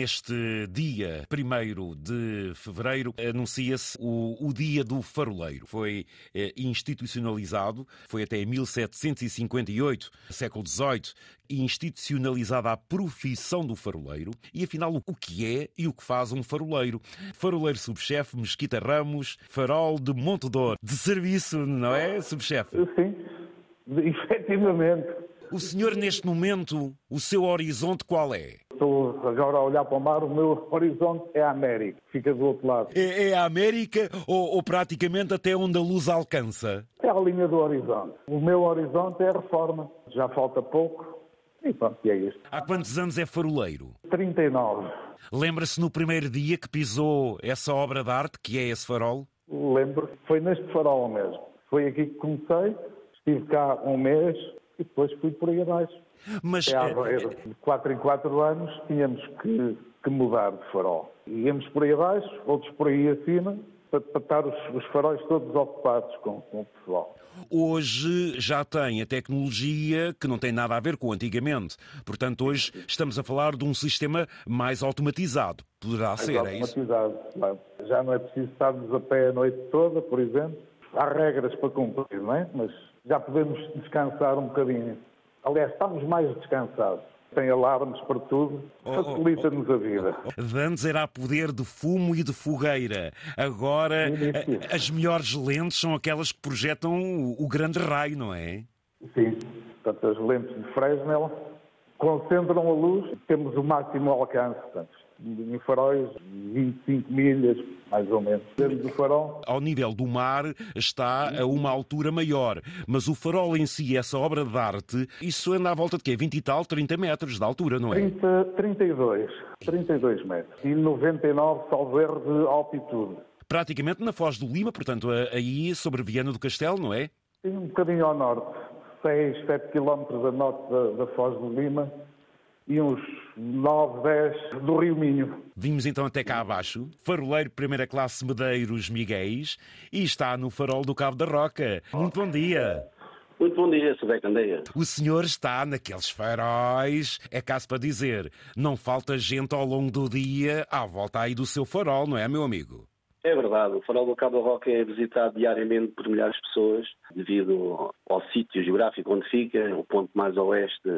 neste dia 1 de fevereiro, anuncia-se o, o Dia do Faroleiro. Foi eh, institucionalizado, foi até 1758, século XVIII, institucionalizada a profissão do faroleiro e, afinal, o que é e o que faz um faroleiro. Faroleiro subchefe Mesquita Ramos, farol de Montedor. De serviço, não é, subchefe? Sim, efetivamente. O senhor, neste momento, o seu horizonte qual é? Estou agora a olhar para o mar, o meu horizonte é a América, fica do outro lado. É, é a América ou, ou, praticamente até onde a luz alcança? É a linha do horizonte. O meu horizonte é a reforma. Já falta pouco e pronto, e é isto. Há quantos anos é faroleiro? 39. Lembra-se no primeiro dia que pisou essa obra de arte, que é esse farol? Lembro. Foi neste farol mesmo. Foi aqui que comecei, estive cá um mês e depois fui por aí abaixo. Mas... É, de 4 em 4 anos tínhamos que, que mudar de farol. Íamos por aí abaixo, outros por aí acima, para, para estar os, os, faróis todos ocupados com, com o pessoal. Hoje já tem a tecnologia que não tem nada a ver com antigamente. Portanto, hoje estamos a falar de um sistema mais automatizado. Poderá mais ser, automatizado. é isso? Já não é preciso estarmos a pé a noite toda, por exemplo. Há regras para cumprir, não é? Mas já podemos descansar um bocadinho. Aliás, estamos mais descansados. Tem alarmes para tudo, facilita-nos a vida. Antes era a poder de fumo e de fogueira. Agora, a, as melhores lentes são aquelas que projetam o, o grande raio, não é? Sim. Portanto, as lentes de Fresnel concentram a luz, temos o máximo alcance. Portanto, em faróis, 25 milhas, mais ou menos. Farol. Ao nível do mar está a uma altura maior, mas o farol em si, essa obra de arte, isso anda à volta de quê? 20 e tal, 30 metros de altura, não é? 30, 32, 32 metros. E 99, salvo erro, de altitude. Praticamente na Foz do Lima, portanto, aí sobre Viana do Castelo, não é? Sim, um bocadinho ao norte. 6, 7 quilómetros a norte da, da Foz do Lima e uns 9, 10 do Rio Minho. Vimos então até cá abaixo, faroleiro primeira classe Medeiros Miguéis e está no farol do Cabo da Roca. Muito bom dia. Muito bom dia, Sr. Candeia. O senhor está naqueles faróis. É caso para dizer, não falta gente ao longo do dia à volta aí do seu farol, não é, meu amigo? É verdade, o farol do Cabo da Roca é visitado diariamente por milhares de pessoas, devido ao sítio geográfico onde fica, o ponto mais a oeste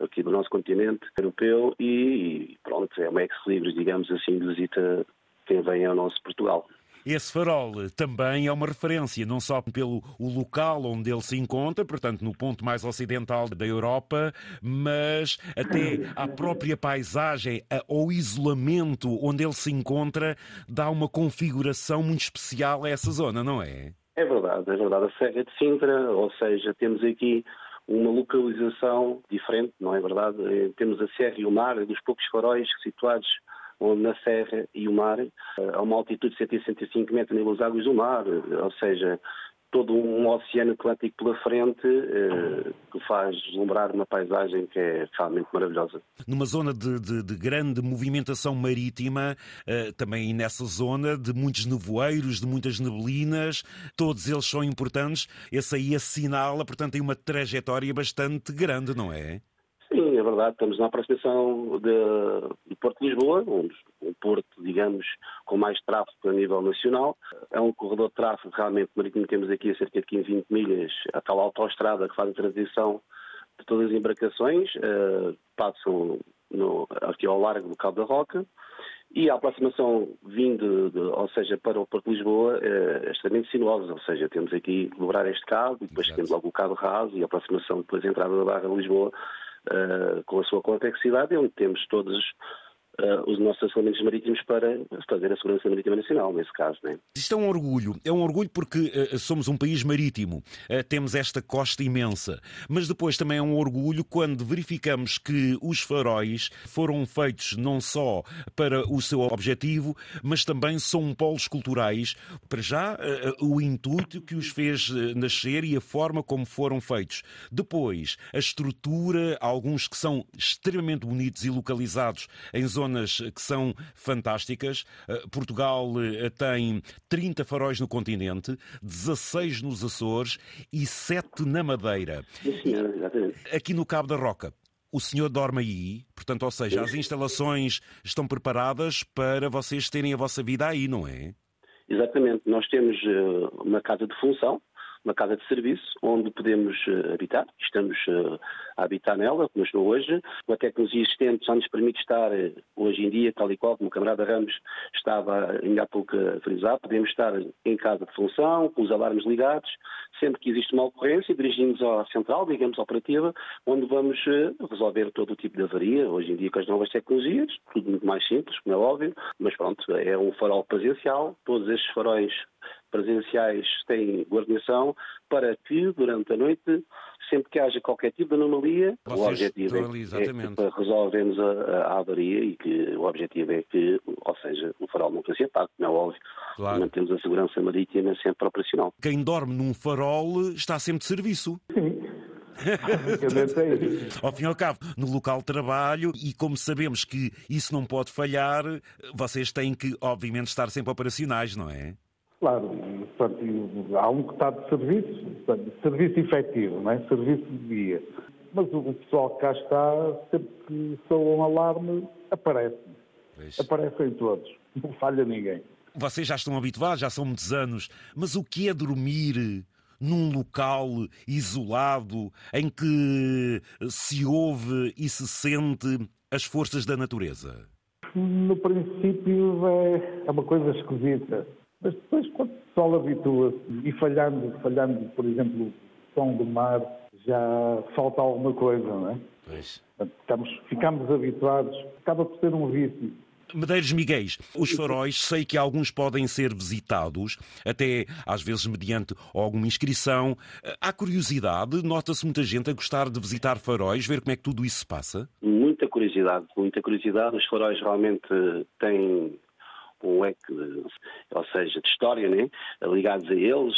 aqui do nosso continente europeu e, pronto, é uma ex-libris, digamos assim, de visita quem vem ao nosso Portugal. Esse farol também é uma referência, não só pelo o local onde ele se encontra, portanto, no ponto mais ocidental da Europa, mas até a própria paisagem ou isolamento onde ele se encontra dá uma configuração muito especial a essa zona, não é? É verdade, é verdade. A Serra de Sintra, ou seja, temos aqui uma localização diferente, não é verdade? Temos a Serra e o Mar, dos poucos faróis situados onde na Serra e o mar, eh, a uma altitude de 165 metros nível das águas do mar, eh, ou seja, todo um oceano Atlântico pela frente eh, que faz deslumbrar uma paisagem que é realmente maravilhosa. Numa zona de, de, de grande movimentação marítima, eh, também nessa zona de muitos nevoeiros, de muitas neblinas, todos eles são importantes. Esse aí assinala, portanto, tem uma trajetória bastante grande, não é? Verdade. Estamos na aproximação de, do Porto de Lisboa, um, um porto, digamos, com mais tráfego a nível nacional. É um corredor de tráfego realmente marítimo. Temos aqui a cerca de 15, 20 milhas, a tal autoestrada que faz a transição de todas as embarcações, uh, passam no, aqui ao largo do Cabo da Roca. E a aproximação vindo, de, ou seja, para o Porto de Lisboa é extremamente sinuosa, ou seja, temos aqui dobrar este cabo, e depois Exato. temos logo o cabo raso e a aproximação depois da entrada da Barra de Lisboa com a sua complexidade, onde temos todos uh, os nossos elementos marítimos para fazer a segurança marítima nacional, nesse caso. Né? Isto é um orgulho, é um orgulho porque uh, somos um país marítimo, uh, temos esta costa imensa, mas depois também é um orgulho quando verificamos que os faróis foram feitos não só para o seu objetivo, mas também são polos culturais, para já o intuito que os fez nascer e a forma como foram feitos. Depois, a estrutura, alguns que são extremamente bonitos e localizados em zonas zonas que são fantásticas. Eh, Portugal eh, tem 30 faróis no continente, 16 nos Açores e 7 na Madeira. Sim, senhora, exatamente. Aqui no Cabo da Roca, O senhor dorme aí, portanto, ou seja, as instalações estão preparadas para vocês terem a vossa vida aí, não é? Exatamente. Nós temos uh, uma casa de função, uma casa de serviço onde podemos uh, habitar. Estamos uh, a habitar nela, como estou hoje. A tecnologia existente já nos permite estar uh, hoje em dia, tal e qual como o camarada Ramos estava ainda há pouco a frisar, podemos estar em casa de função, com os alarmes ligados, sempre que existe uma ocorrência, dirigimos à central, digamos, operativa, onde vamos resolver todo o tipo de avaria, hoje em dia com as novas tecnologias, tudo muito mais simples, como é óbvio, mas pronto, é um farol presencial, todos estes faróis presenciais têm guarnição para que, durante a noite, sempre que haja qualquer tipo de anomalia, Vocês o objetivo é, ali, é para resolvermos a, a, avaria e que o objetivo é que, ou seja, o farol nunca se apague, não é óbvio. Claro. Mantemos a segurança marítima sempre operacional. Quem dorme num farol está sempre de serviço. Sim. ao fim e ao cabo, no local de trabalho, e como sabemos que isso não pode falhar, vocês têm que, obviamente, estar sempre operacionais, não é? Claro, portanto, há um que está de serviço, portanto, serviço efetivo, não é? serviço de dia. Mas o pessoal que cá está, sempre que soa um alarme, aparece. Pois. Aparecem todos, não falha ninguém. Vocês já estão habituados, já são muitos anos, mas o que é dormir num local isolado em que se ouve e se sente as forças da natureza? No princípio é, é uma coisa esquisita mas depois, quando o pessoal habitua-se e falhando, falhando, por exemplo, o som do mar, já falta alguma coisa, não é? Pois. Estamos, ficamos habituados, acaba por ser um vício. Medeiros Miguéis, os faróis, sei que alguns podem ser visitados, até às vezes mediante alguma inscrição. Há curiosidade? Nota-se muita gente a gostar de visitar faróis, ver como é que tudo isso se passa? Muita curiosidade, muita curiosidade. Os faróis realmente têm um leque, ou seja, de história, né? ligados a eles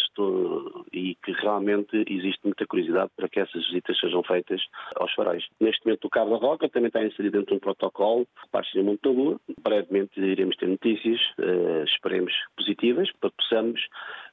e que realmente existe muita curiosidade para que essas visitas sejam feitas aos faróis. Neste momento o Cabo da Roca também está inserido dentro de um protocolo parte do Monte da Lua. Brevemente iremos ter notícias, uh, esperemos positivas, para que possamos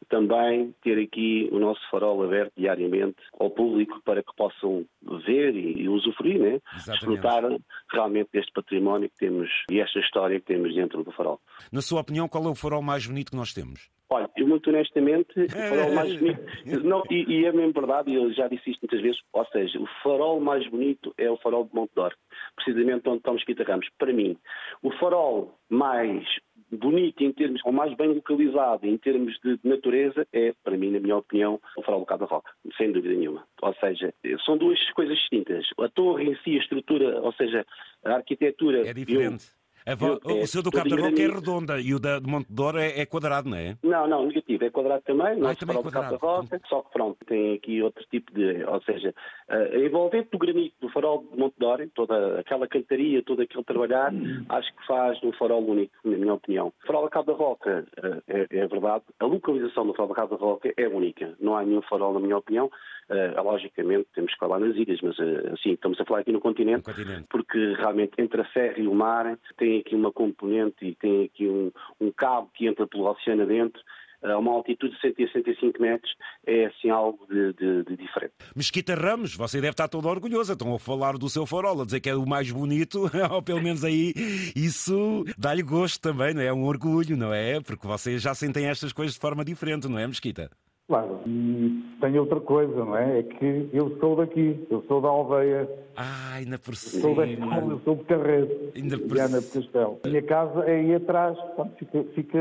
também ter aqui o nosso farol aberto diariamente ao público para que possam ver e, e usufruir, né? desfrutar realmente deste património que temos e esta história que temos dentro do farol. Na sua opinião, qual é o farol mais bonito que nós temos? Olha, eu muito honestamente, o farol mais bonito. Não, e, e, é mesmo verdade, e eu já disse isto muitas vezes, ou seja, o farol mais bonito é o farol de Monte Dor, precisamente onde estamos Quita Ramos. Para mim, o farol mais bonito em termos, ou mais bem localizado em termos de natureza, é, para mim, na minha opinião, o farol do Cabo da Roca, sem dúvida nenhuma. Ou seja, são duas coisas distintas. A torre em si, a estrutura, ou seja, a arquitetura... É diferente. Eu, eu, o seu do Cabo da Roca é redonda e o da, de Monte Dor é, é, quadrado, não é? Não, não, negativo. É quadrado também. Não ah, também é quadrado. Cabo da Roca, só que pronto, tem aqui outro tipo de... Ou seja, uh, envolvente do granito do farol de Monte Dor, toda aquela cantaria, todo aquele trabalhar, hum. acho que faz um farol único, na minha opinião. O farol da Cabo da Roca, uh, é, é, verdade, a localização do farol da Cabo da Roca é única. Não há nenhum farol, na minha opinião. Uh, logicamente, temos que falar nas ilhas, mas assim, estamos a falar aqui no continente, no continente, porque realmente entre a serra e o mar tem aqui uma componente e tem aqui um, um cabo que entra pelo oceano adentro, a uma altitude de 165 metros, é assim algo de, de, de, diferente. Mesquita Ramos, você deve estar todo orgulhoso, estão a falar do seu farol, a dizer que é o mais bonito, ou pelo menos aí isso dá-lhe gosto também, não é? É um orgulho, não é? Porque vocês já sentem estas coisas de forma diferente, não é, Mesquita? Claro, e tem outra coisa, não é? É que eu sou daqui, eu sou da aldeia. Ah, ainda por cima. Sou da escola, eu sou de Carreiro, ainda por Diana de Castelo. A minha casa é aí atrás, fica, fica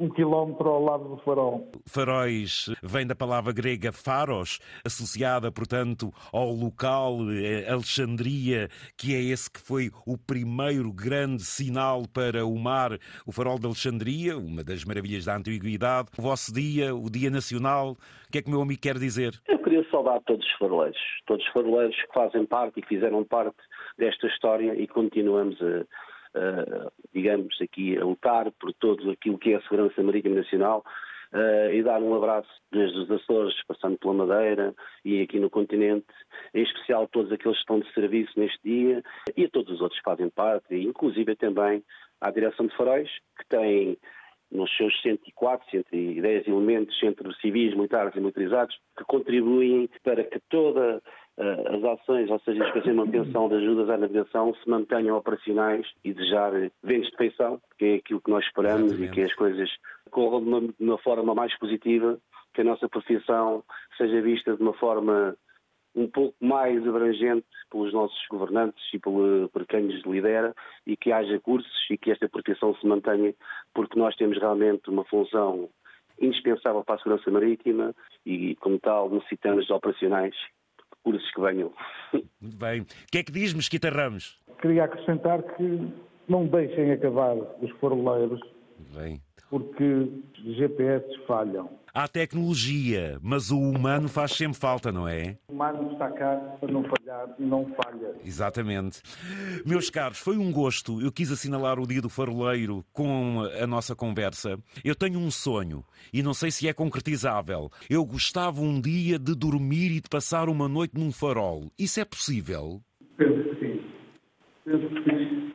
um quilómetro ao lado do farol. Faróis vem da palavra grega faros, associada, portanto, ao local eh, Alexandria, que é esse que foi o primeiro grande sinal para o mar, o farol de Alexandria, uma das maravilhas da antiguidade. O vosso dia, o Dia Nacional o que é que o meu amigo quer dizer? Eu queria saudar todos os faroleiros, todos os faroleiros que fazem parte e que fizeram parte desta história e continuamos a, a digamos, aqui a lutar por todo aquilo que é a segurança marítima nacional. E dar um abraço desde os Açores, passando pela Madeira e aqui no continente, em especial todos aqueles que estão de serviço neste dia e a todos os outros que fazem parte, inclusive também à Direção de Faróis, que tem nos seus 104, 110 elementos entre civis, militares e motorizados, que contribuem para que toda as ações, ou seja, a manutenção de ajudas à navegação se mantenham operacionais e desejar ventos de feição, que é aquilo que nós esperamos Exatamente. e que as coisas corram de uma, de uma forma mais positiva, que a nossa profissão seja vista de uma forma um pouco mais abrangente pelos nossos governantes e por, por quem nos lidera e que haja cursos e que esta proteção se mantenha, porque nós temos realmente uma função indispensável para a segurança marítima e, como tal, necessitamos de operacionais, cursos que venham. Muito bem. O que é que diz Mesquita Ramos? Queria acrescentar que não deixem acabar os faroleiros, bem. Porque GPS falham. Há tecnologia, mas o humano faz sempre falta, não é? O humano está cá para não falhar e não falha. Exatamente. Meus caros, foi um gosto. Eu quis assinalar o dia do faroleiro com a nossa conversa. Eu tenho um sonho e não sei se é concretizável. Eu gostava um dia de dormir e de passar uma noite num farol. Isso é possível? Sim.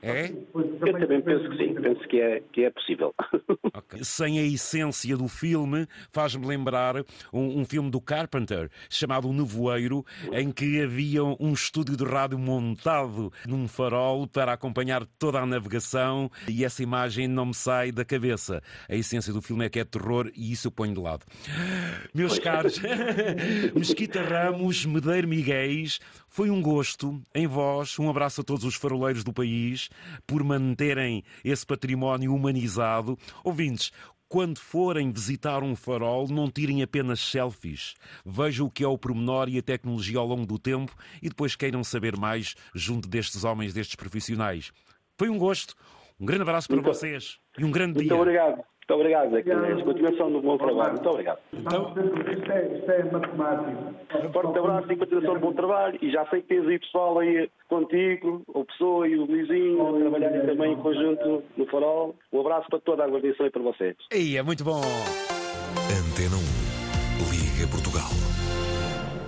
É? Eu também penso que sim, penso que é, que é possível. Okay. Sem a essência do filme, faz-me lembrar um, um, filme do Carpenter chamado O Nevoeiro, em que havia um estúdio de rádio montado num farol para acompanhar toda a navegação e essa imagem não me sai da cabeça. A essência do filme é que é terror e isso eu ponho de lado. Meus caros, Mesquita Ramos, Medeiro Miguéis, foi um gosto em vós. Um abraço a todos os faroleiros do país por manterem esse património humanizado. Ouvintes, quando forem visitar um farol, não tirem apenas selfies. Vejam o que é o pormenor e a tecnologia ao longo do tempo e depois queiram saber mais junto destes homens, destes profissionais. Foi um gosto. Um grande abraço para muito, vocês e um grande muito dia. Muito obrigado. Muito obrigado, Zé. Continuação do bom trabalho. Muito obrigado. Então, isto, é, isto é matemática. Forte abraço e continuação do bom trabalho. E já sei que tens aí pessoal aí contigo, o Pessoa e o Luizinho, a trabalharem também em conjunto no farol. Um abraço para toda a guarnição e para vocês. E é muito bom. Antena 1, Liga Portugal.